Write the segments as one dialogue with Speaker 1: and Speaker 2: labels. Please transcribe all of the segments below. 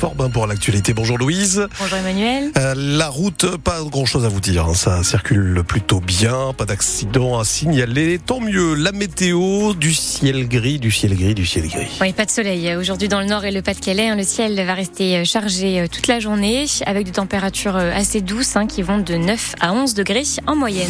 Speaker 1: Forbin pour l'actualité. Bonjour Louise.
Speaker 2: Bonjour Emmanuel.
Speaker 1: Euh, la route, pas grand chose à vous dire. hein. Ça circule plutôt bien, pas d'accident à signaler. Tant mieux. La météo, du ciel gris, du ciel gris, du ciel gris.
Speaker 2: Oui, pas de soleil. Aujourd'hui dans le nord et le Pas-de-Calais, hein, le ciel va rester chargé euh, toute la journée avec des températures euh, assez douces hein, qui vont de 9 à 11 degrés en moyenne.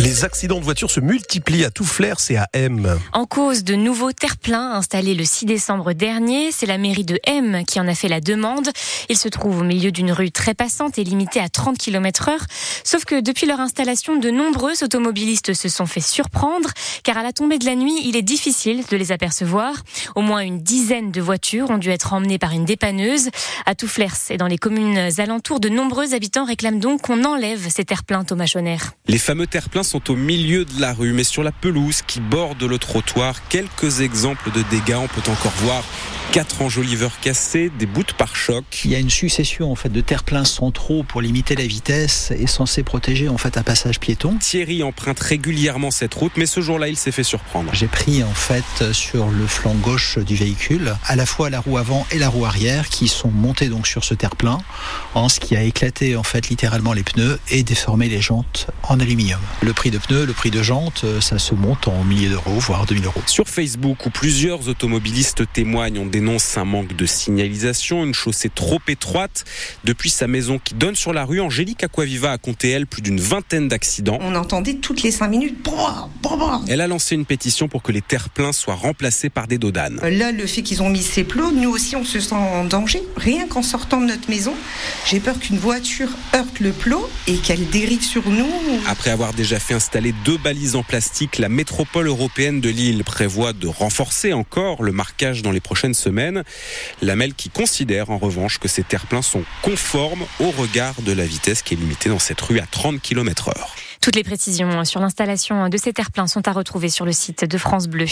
Speaker 1: Les accidents de voiture se multiplient à tout flair, c'est à M.
Speaker 2: En cause de nouveaux terre-pleins installés le 6 décembre dernier, c'est la mairie de M qui en a fait la demande. Il se trouve au milieu d'une rue très passante et limitée à 30 km heure. Sauf que depuis leur installation, de nombreux automobilistes se sont fait surprendre, car à la tombée de la nuit, il est difficile de les apercevoir. Au moins une dizaine de voitures ont dû être emmenées par une dépanneuse. À Touflers et dans les communes alentours, de nombreux habitants réclament donc qu'on enlève ces terre-pleins, Thomas Chonner.
Speaker 3: Les fameux terre-pleins sont au milieu de la rue, mais sur la pelouse qui borde le trottoir, quelques exemples de dégâts. On peut encore voir quatre enjoliveurs cassés, des bouts de pare-choc.
Speaker 4: Il y a une succession en fait de terre-pleins centraux pour limiter la vitesse et censé protéger en fait un passage piéton.
Speaker 3: Thierry emprunte régulièrement cette route, mais ce jour-là, il s'est fait surprendre.
Speaker 4: J'ai pris en fait sur le flanc gauche du véhicule à la fois la roue avant et la roue arrière qui sont montées donc sur ce terre-plein, en ce qui a éclaté en fait littéralement les pneus et déformé les jantes en aluminium. Le prix de pneus, le prix de jantes, ça se monte en milliers d'euros, voire 2000 euros.
Speaker 3: Sur Facebook, où plusieurs automobilistes témoignent, on dénonce un manque de signalisation, une chaussée trop étroite. Depuis sa maison qui donne sur la rue, Angélique Aquaviva a compté, elle, plus d'une vingtaine d'accidents.
Speaker 5: On entendait toutes les cinq minutes.
Speaker 3: Elle a lancé une pétition pour que les terre-pleins soient remplacés par des dodanes.
Speaker 5: Là, le fait qu'ils ont mis ces plots, nous aussi, on se sent en danger. Rien qu'en sortant de notre maison, j'ai peur qu'une voiture heurte le plot et qu'elle dérive sur nous.
Speaker 3: Après avoir déjà fait installer deux balises en plastique, la métropole européenne de Lille prévoit de renforcer encore le marquage dans les prochaines semaines. La MEL qui considère en revanche que ces terre-pleins sont conformes au regard de la vitesse qui est limitée dans cette rue à 30 km heure.
Speaker 2: Toutes les précisions sur l'installation de ces terre-pleins sont à retrouver sur le site de France Bleu.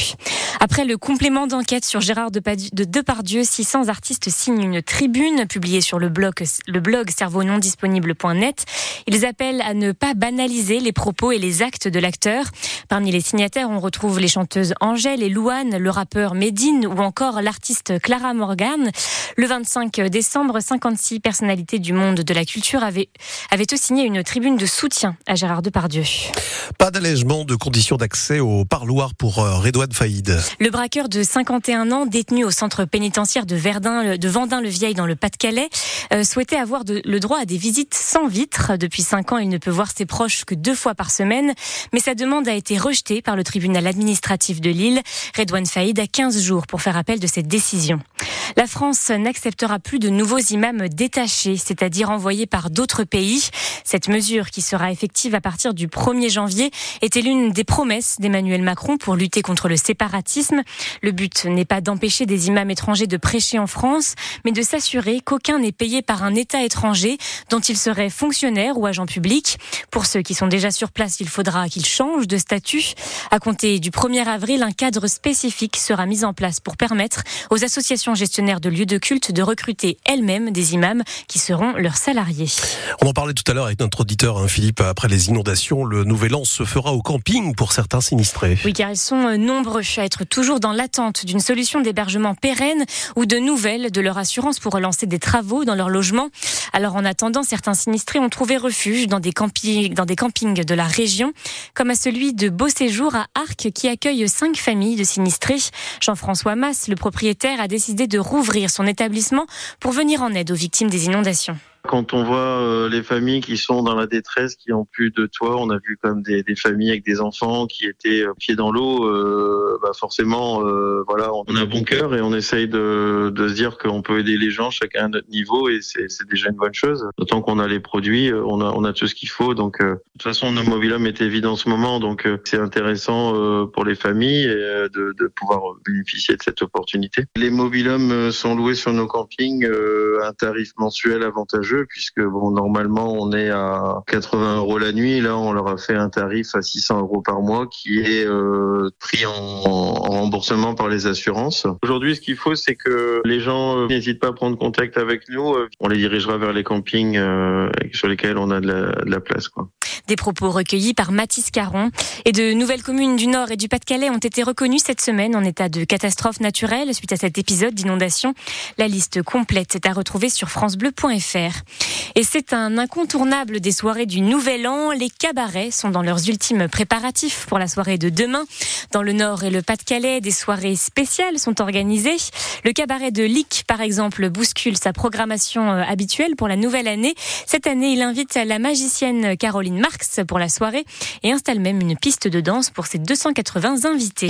Speaker 2: Après le complément d'enquête sur Gérard Depardieu, 600 artistes signent une tribune publiée sur le blog, le blog cerveau-non-disponible.net. Ils appellent à ne pas banaliser les propos et les actes de l'acteur. Parmi les signataires, on retrouve les chanteuses Angèle et Louane, le rappeur Medine ou encore l'artiste Clara Morgan. Le 25 décembre, 56 personnalités du monde de la culture avaient, avaient signé une tribune de soutien à Gérard Depardieu.
Speaker 1: Pas d'allègement de conditions d'accès au parloir pour euh, Redouane Faïd.
Speaker 2: Le braqueur de 51 ans, détenu au centre pénitentiaire de, Verdun, de Vendin-le-Vieil dans le Pas-de-Calais, euh, souhaitait avoir de, le droit à des visites sans vitre. Depuis 5 ans, il ne peut voir ses proches que deux fois par semaine, mais sa demande a été rejetée par le tribunal administratif de Lille. Redouane Faïd a 15 jours pour faire appel de cette décision. La France n'acceptera plus de nouveaux imams détachés, c'est-à-dire envoyés par d'autres pays. Cette mesure, qui sera effective à partir du 1er janvier, était l'une des promesses d'Emmanuel Macron pour lutter contre le séparatisme. Le but n'est pas d'empêcher des imams étrangers de prêcher en France, mais de s'assurer qu'aucun n'est payé par un État étranger dont il serait fonctionnaire ou agent public. Pour ceux qui sont déjà sur place, il faudra qu'ils changent de statut. À compter du 1er avril, un cadre spécifique sera mis en place pour permettre aux associations gestionnaires de lieux de culte de recruter elles-mêmes des imams qui seront leurs salariés.
Speaker 1: On en parlait tout à l'heure avec notre auditeur hein, Philippe. Après les inondations, le nouvel an se fera au camping pour certains sinistrés.
Speaker 2: Oui, car ils sont nombreux à être toujours dans l'attente d'une solution d'hébergement pérenne ou de nouvelles de leur assurance pour relancer des travaux dans leur logement. Alors en attendant, certains sinistrés ont trouvé refuge dans des, campings, dans des campings de la région, comme à celui de Beau Séjour à Arc qui accueille cinq familles de sinistrés. Jean-François Masse, le propriétaire, a décidé de rouvrir son établissement pour venir en aide aux victimes des inondations.
Speaker 6: Quand on voit euh, les familles qui sont dans la détresse, qui ont plus de toit, on a vu comme des, des familles avec des enfants qui étaient euh, pieds dans l'eau. Euh, bah forcément, euh, voilà, on a bon cœur et on essaye de, de se dire qu'on peut aider les gens, chacun à notre niveau, et c'est déjà une bonne chose. D'autant qu'on a les produits, on a, on a tout ce qu'il faut. Donc, de toute façon, nos mobilhommes étaient vides en ce moment, donc c'est intéressant pour les familles de, de pouvoir bénéficier de cette opportunité. Les mobilhommes sont loués sur nos campings à un tarif mensuel avantageux puisque bon normalement on est à 80 euros la nuit. Là on leur a fait un tarif à 600 euros par mois qui est euh, pris en, en, remboursement par les assurances. Aujourd'hui ce qu'il faut c'est que les gens euh, n'hésitent pas à prendre contact avec nous. On les dirigera vers les campings euh, sur lesquels on a de la, de la place. Quoi.
Speaker 2: Des propos recueillis par Mathis Caron. Et de nouvelles communes du Nord et du Pas-de-Calais ont été reconnues cette semaine en état de catastrophe naturelle suite à cet épisode d'inondation. La liste complète est à retrouver sur francebleu.fr. Et c'est un incontournable des soirées du Nouvel An. Les cabarets sont dans leurs ultimes préparatifs pour la soirée de demain. Dans le Nord et le Pas-de-Calais, des soirées spéciales sont organisées. Le cabaret de Lick, par exemple, bouscule sa programmation euh, habituelle pour la nouvelle année. Cette année, il invite la magicienne Caroline Pour la soirée et installe même une piste de danse pour ses 280 invités.